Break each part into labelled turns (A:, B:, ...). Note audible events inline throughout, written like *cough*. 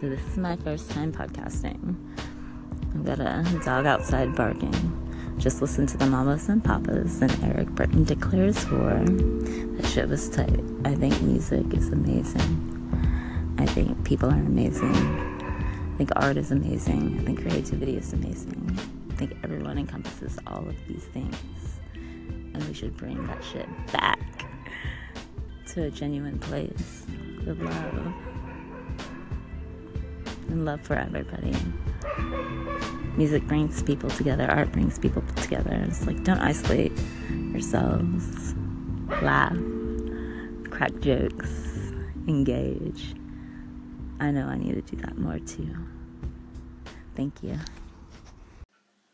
A: This is my first time podcasting. I've got a dog outside barking. Just listen to the Mamas and Papas and Eric Burdon declares war. That shit was tight. I think music is amazing. I think people are amazing. I think art is amazing. I think creativity is amazing. I think everyone encompasses all of these things. And we should bring that shit back to a genuine place with love and love for everybody. Music brings people together, art brings people together. It's like don't isolate yourselves. Laugh, crack jokes, engage. I know I need to do that more too. Thank you.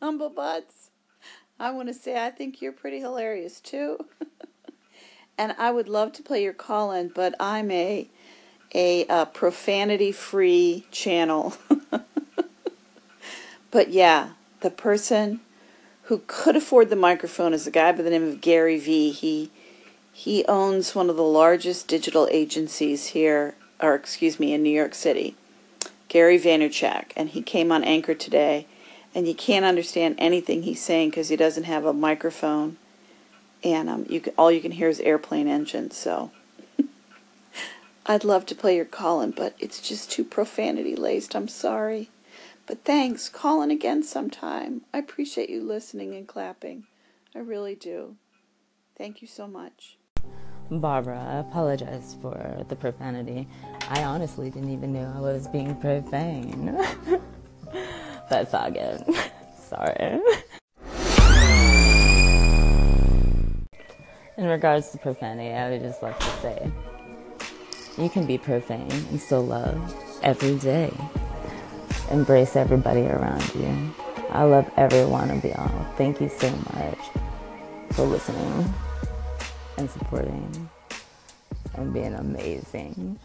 B: Humble Butts, I want to say I think you're pretty hilarious too. *laughs* and I would love to play your call in, but I'm a a, a profanity free channel. *laughs* but yeah, the person who could afford the microphone is a guy by the name of Gary Vee. He he owns one of the largest digital agencies here, or excuse me, in New York City. Gary Vaynerchuk, and he came on Anchor today, and you can't understand anything he's saying because he doesn't have a microphone, and um, you can, all you can hear is airplane engines. So I'd love to play your call-in, but it's just too profanity laced. I'm sorry. But thanks. Call in again sometime. I appreciate you listening and clapping. I really do. Thank you so much.
A: Barbara, I apologize for the profanity. I honestly didn't even know I was being profane. That's all good. Sorry. In regards to profanity, I would just like to say you can be profane and still love every day. Embrace everybody around you. I love every one of y'all. Thank you so much for listening and supporting and being amazing.